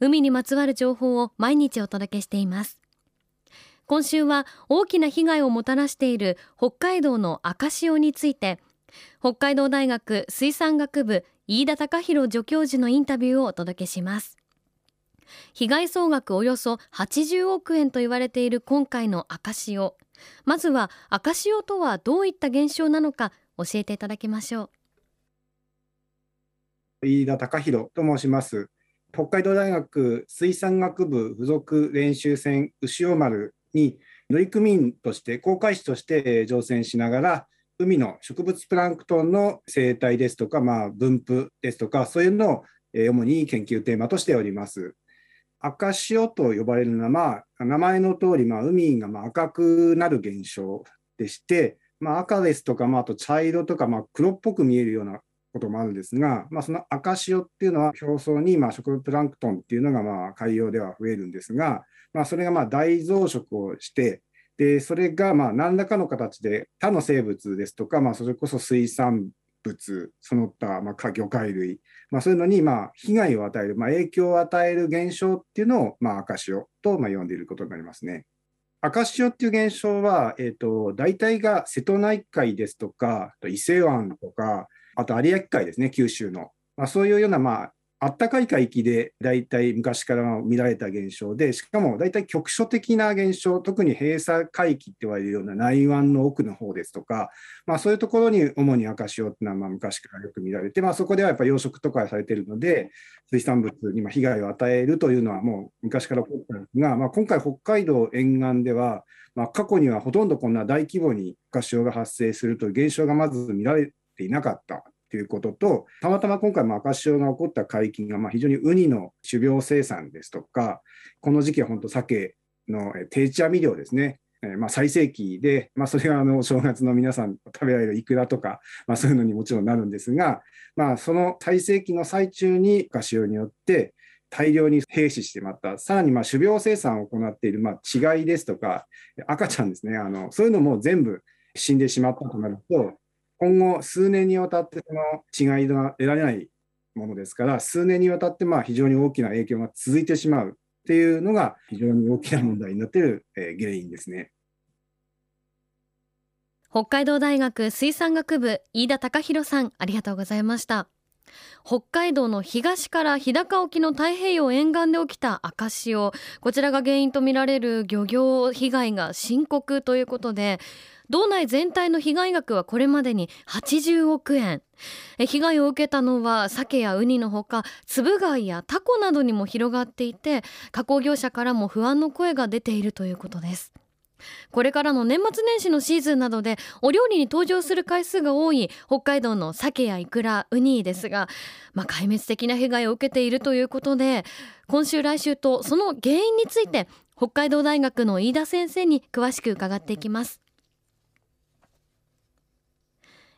海にまつわる情報を毎日お届けしています。今週は大きな被害をもたらしている北海道の赤潮について北海道大学水産学部飯田隆弘助教授のインタビューをお届けします。被害総額およそ80億円と言われている今回の赤潮。まずは赤潮とはどういった現象なのか教えていただきましょう。飯田隆弘と申します。北海道大学水産学部附属練習船牛尾丸に乗組員として航海士として乗船しながら海の植物プランクトンの生態ですとか、まあ、分布ですとかそういうのを主に研究テーマとしております。赤潮と呼ばれるのは、まあ、名前の通り、まあ、海がま赤くなる現象でして、まあ、赤ですとか、まあ、あと茶色とか、まあ、黒っぽく見えるようなこともあるんですが、まあ、その赤潮っていうのは表層にまあ植物プランクトンっていうのがまあ海洋では増えるんですが、まあ、それがま大増殖をしてでそれがまあ何らかの形で他の生物ですとか、まあ、それこそ水産物その他まあ魚介類、まあ、そういうのにまあ被害を与える、まあ、影響を与える現象っていうのをまあ赤潮とま呼んでいることになりますね。赤潮っていう現象は、えーと、大体が瀬戸内海ですとか伊勢湾とかあと有明海ですね、九州の。まあ、そういうような、まあ、あったかい海域で大体昔から見られた現象で、しかも大体局所的な現象、特に閉鎖海域って言われるような内湾の奥の方ですとか、まあ、そういうところに主に赤潮っていうのはまあ昔からよく見られて、まあ、そこではやっぱ養殖とかされているので、水産物に被害を与えるというのはもう昔から起こったんですが、まあ、今回北海道沿岸では、まあ、過去にはほとんどこんな大規模に赤潮が発生するという現象がまず見られていなかったということと、たまたま今回も赤潮が起こった海域が、まあ、非常にウニの種苗生産ですとか、この時期は本当、鮭の定置網漁ですね。えまあ、最盛期で、まあ、それがあの正月の皆さん食べられるイクラとか、まあ、そういうのにもちろんなるんですが、まあ、その最盛期の最中に赤潮によって大量に兵死してまった、さらにまあ種苗生産を行っているまあ稚貝ですとか、赤ちゃんですねあの、そういうのも全部死んでしまったとなると、今後数年にわたってその違いが得られないものですから、数年にわたってまあ非常に大きな影響が続いてしまうっていうのが非常に大きな問題になっている原因ですね。北海道大学水産学部飯田隆弘さんありがとうございました北海道の東から日高沖の太平洋沿岸で起きた赤潮こちらが原因とみられる漁業被害が深刻ということで道内全体の被害額はこれまでに80億円。被害を受けたのは鮭やウニのほかつぶ貝やタコなどにも広がっていて加工業者からも不安の声が出ているということです。これからの年末年始のシーズンなどでお料理に登場する回数が多い北海道の鮭やイクラウニですが、まあ、壊滅的な被害を受けているということで今週来週とその原因について北海道大学の飯田先生に詳しく伺っていきます。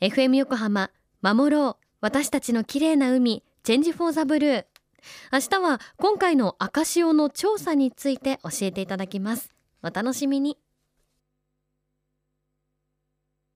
FM 横浜守ろう私たちの綺麗な海チェンジフォーザブルー。明日は今回の赤潮の調査について教えていただきます。お楽しみに。